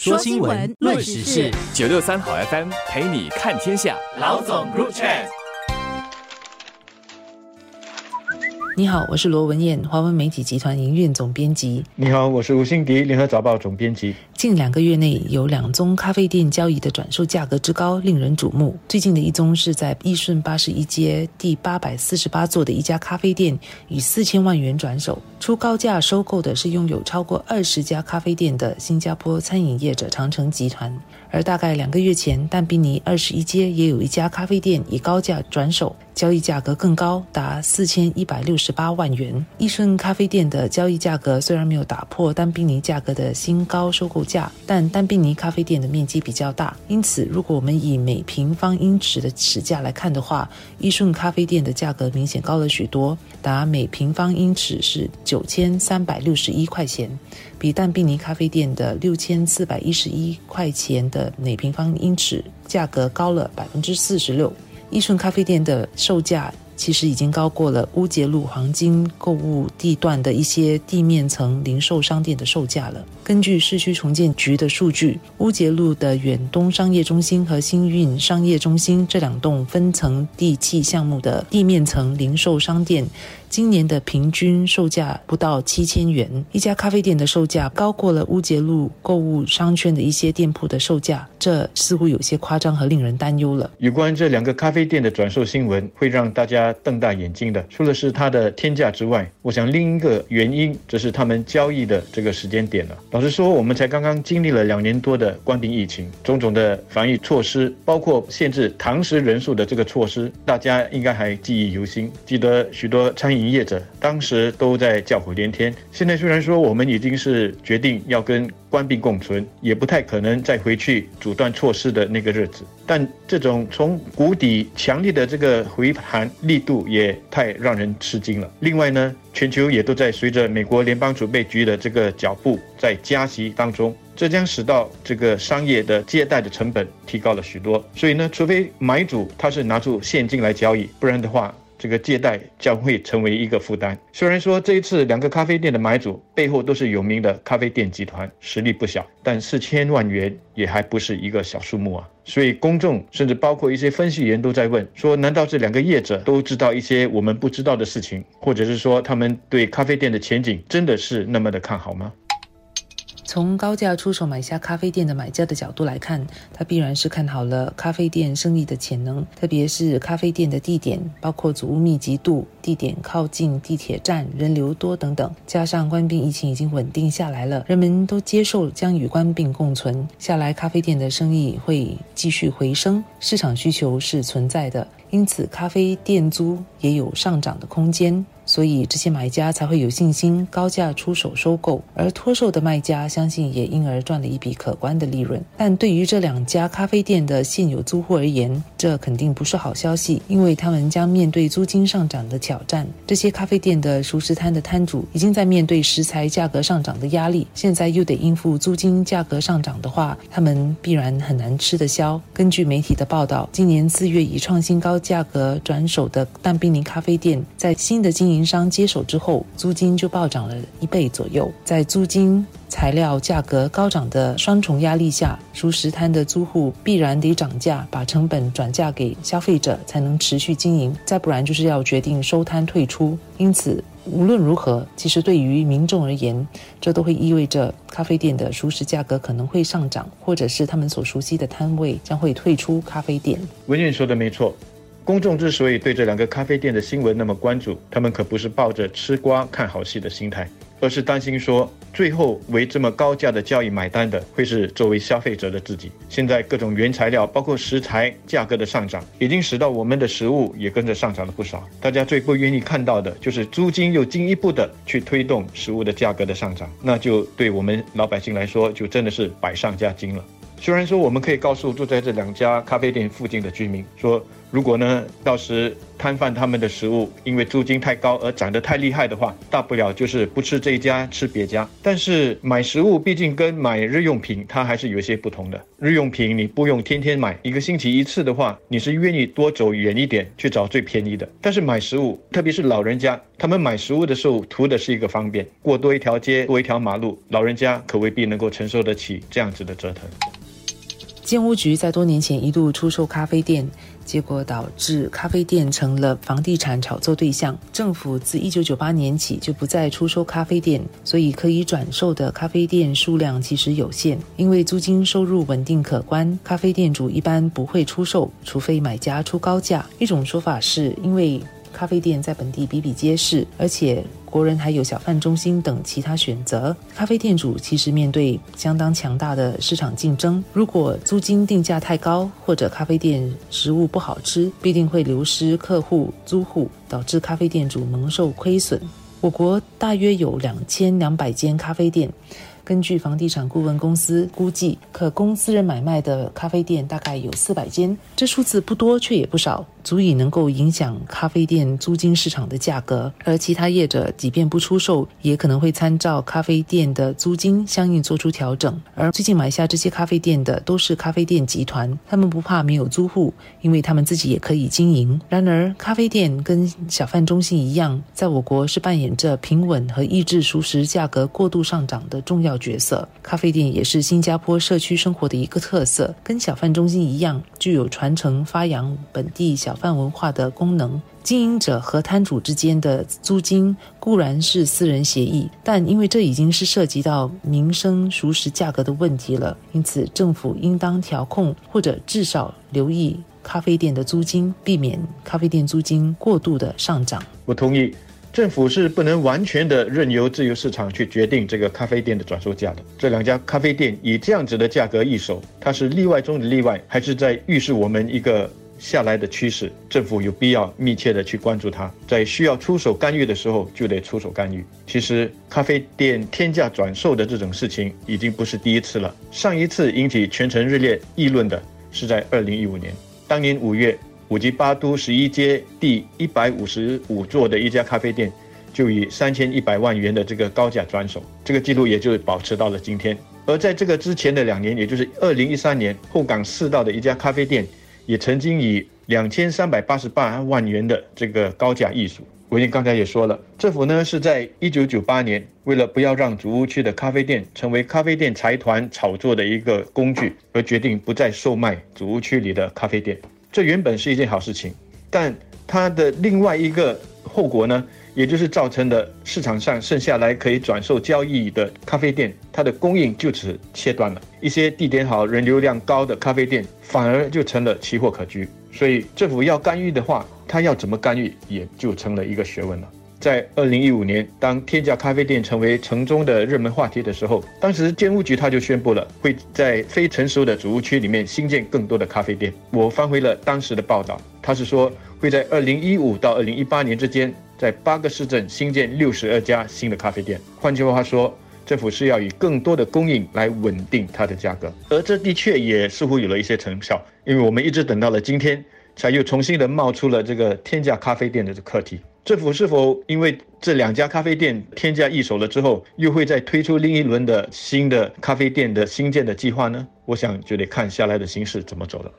说新闻，论时事，九六三好 FM 陪你看天下。老总 Group Chat。你好，我是罗文艳，华文媒体集团营运总编辑。你好，我是吴兴迪，联合早报总编辑。近两个月内，有两宗咖啡店交易的转售价格之高令人瞩目。最近的一宗是在益顺八十一街第八百四十八座的一家咖啡店，以四千万元转手，出高价收购的是拥有超过二十家咖啡店的新加坡餐饮业者长城集团。而大概两个月前，但宾尼二十一街也有一家咖啡店以高价转手，交易价格更高，达四千一百六十八万元。益顺咖啡店的交易价格虽然没有打破单宾尼价格的新高收购价，但单宾尼咖啡店的面积比较大，因此如果我们以每平方英尺的尺价来看的话，益顺咖啡店的价格明显高了许多，达每平方英尺是九千三百六十一块钱。比淡碧尼咖啡店的六千四百一十一块钱的每平方英尺价格高了百分之四十六。益顺咖啡店的售价其实已经高过了乌节路黄金购物地段的一些地面层零售商店的售价了。根据市区重建局的数据，乌节路的远东商业中心和新运商业中心这两栋分层地契项目的地面层零售商店。今年的平均售价不到七千元，一家咖啡店的售价高过了乌节路购物商圈的一些店铺的售价，这似乎有些夸张和令人担忧了。有关这两个咖啡店的转售新闻，会让大家瞪大眼睛的。除了是它的天价之外，我想另一个原因，则是他们交易的这个时间点了。老实说，我们才刚刚经历了两年多的关闭疫情，种种的防疫措施，包括限制堂食人数的这个措施，大家应该还记忆犹新。记得许多餐饮。业者当时都在叫苦连天。现在虽然说我们已经是决定要跟关闭共存，也不太可能再回去阻断措施的那个日子，但这种从谷底强烈的这个回弹力度也太让人吃惊了。另外呢，全球也都在随着美国联邦储备局的这个脚步在加息当中，这将使到这个商业的借贷的成本提高了许多。所以呢，除非买主他是拿出现金来交易，不然的话。这个借贷将会成为一个负担。虽然说这一次两个咖啡店的买主背后都是有名的咖啡店集团，实力不小，但四千万元也还不是一个小数目啊。所以公众甚至包括一些分析员都在问：说难道这两个业者都知道一些我们不知道的事情，或者是说他们对咖啡店的前景真的是那么的看好吗？从高价出手买下咖啡店的买家的角度来看，他必然是看好了咖啡店生意的潜能，特别是咖啡店的地点，包括祖屋密集度、地点靠近地铁站、人流多等等。加上关闭疫情已经稳定下来了，人们都接受将与关闭共存下来，咖啡店的生意会继续回升，市场需求是存在的，因此咖啡店租也有上涨的空间。所以这些买家才会有信心高价出手收购，而脱售的卖家相信也因而赚了一笔可观的利润。但对于这两家咖啡店的现有租户而言，这肯定不是好消息，因为他们将面对租金上涨的挑战。这些咖啡店的熟食摊的摊主已经在面对食材价格上涨的压力，现在又得应付租金价格上涨的话，他们必然很难吃得消。根据媒体的报道，今年四月以创新高价格转手的淡冰尼咖啡店，在新的经营。商接手之后，租金就暴涨了一倍左右。在租金、材料价格高涨的双重压力下，熟食摊的租户必然得涨价，把成本转嫁给消费者，才能持续经营。再不然，就是要决定收摊退出。因此，无论如何，其实对于民众而言，这都会意味着咖啡店的熟食价格可能会上涨，或者是他们所熟悉的摊位将会退出咖啡店。文远说的没错。公众之所以对这两个咖啡店的新闻那么关注，他们可不是抱着吃瓜看好戏的心态，而是担心说，最后为这么高价的交易买单的会是作为消费者的自己。现在各种原材料，包括食材价格的上涨，已经使到我们的食物也跟着上涨了不少。大家最不愿意看到的就是租金又进一步的去推动食物的价格的上涨，那就对我们老百姓来说，就真的是百上加斤了。虽然说我们可以告诉住在这两家咖啡店附近的居民说。如果呢，到时摊贩他们的食物因为租金太高而涨得太厉害的话，大不了就是不吃这一家，吃别家。但是买食物毕竟跟买日用品它还是有些不同的。日用品你不用天天买，一个星期一次的话，你是愿意多走远一点去找最便宜的。但是买食物，特别是老人家，他们买食物的时候图的是一个方便，过多一条街，多一条马路，老人家可未必能够承受得起这样子的折腾。建屋局在多年前一度出售咖啡店。结果导致咖啡店成了房地产炒作对象。政府自一九九八年起就不再出售咖啡店，所以可以转售的咖啡店数量其实有限。因为租金收入稳定可观，咖啡店主一般不会出售，除非买家出高价。一种说法是因为。咖啡店在本地比比皆是，而且国人还有小贩中心等其他选择。咖啡店主其实面对相当强大的市场竞争，如果租金定价太高，或者咖啡店食物不好吃，必定会流失客户、租户，导致咖啡店主蒙受亏损。我国大约有两千两百间咖啡店。根据房地产顾问公司估计，可供私人买卖的咖啡店大概有四百间，这数字不多，却也不少，足以能够影响咖啡店租金市场的价格。而其他业者即便不出售，也可能会参照咖啡店的租金相应做出调整。而最近买下这些咖啡店的都是咖啡店集团，他们不怕没有租户，因为他们自己也可以经营。然而，咖啡店跟小贩中心一样，在我国是扮演着平稳和抑制熟食价格过度上涨的重要。角色，咖啡店也是新加坡社区生活的一个特色，跟小贩中心一样，具有传承发扬本地小贩文化的功能。经营者和摊主之间的租金固然是私人协议，但因为这已经是涉及到民生熟食价格的问题了，因此政府应当调控或者至少留意咖啡店的租金，避免咖啡店租金过度的上涨。我同意。政府是不能完全的任由自由市场去决定这个咖啡店的转售价的。这两家咖啡店以这样子的价格易手，它是例外中的例外，还是在预示我们一个下来的趋势？政府有必要密切的去关注它，在需要出手干预的时候就得出手干预。其实，咖啡店天价转售的这种事情已经不是第一次了。上一次引起全城热烈议论的是在二零一五年，当年五月。五级八都十一街第一百五十五座的一家咖啡店，就以三千一百万元的这个高价转手，这个记录也就保持到了今天。而在这个之前的两年，也就是二零一三年，后港四道的一家咖啡店，也曾经以两千三百八十八万元的这个高价易手。我已经刚才也说了，政府呢是在一九九八年，为了不要让主屋区的咖啡店成为咖啡店财团炒作的一个工具，而决定不再售卖主屋区里的咖啡店。这原本是一件好事情，但它的另外一个后果呢，也就是造成的市场上剩下来可以转售交易的咖啡店，它的供应就此切断了。一些地点好、人流量高的咖啡店反而就成了奇货可居。所以政府要干预的话，它要怎么干预，也就成了一个学问了。在二零一五年，当天价咖啡店成为城中的热门话题的时候，当时建屋局他就宣布了，会在非成熟的主屋区里面新建更多的咖啡店。我翻回了当时的报道，他是说会在二零一五到二零一八年之间，在八个市镇新建六十二家新的咖啡店。换句话说，政府是要以更多的供应来稳定它的价格，而这的确也似乎有了一些成效，因为我们一直等到了今天，才又重新的冒出了这个天价咖啡店的这课题。政府是否因为这两家咖啡店添加一手了之后，又会再推出另一轮的新的咖啡店的新建的计划呢？我想就得看下来的形势怎么走了。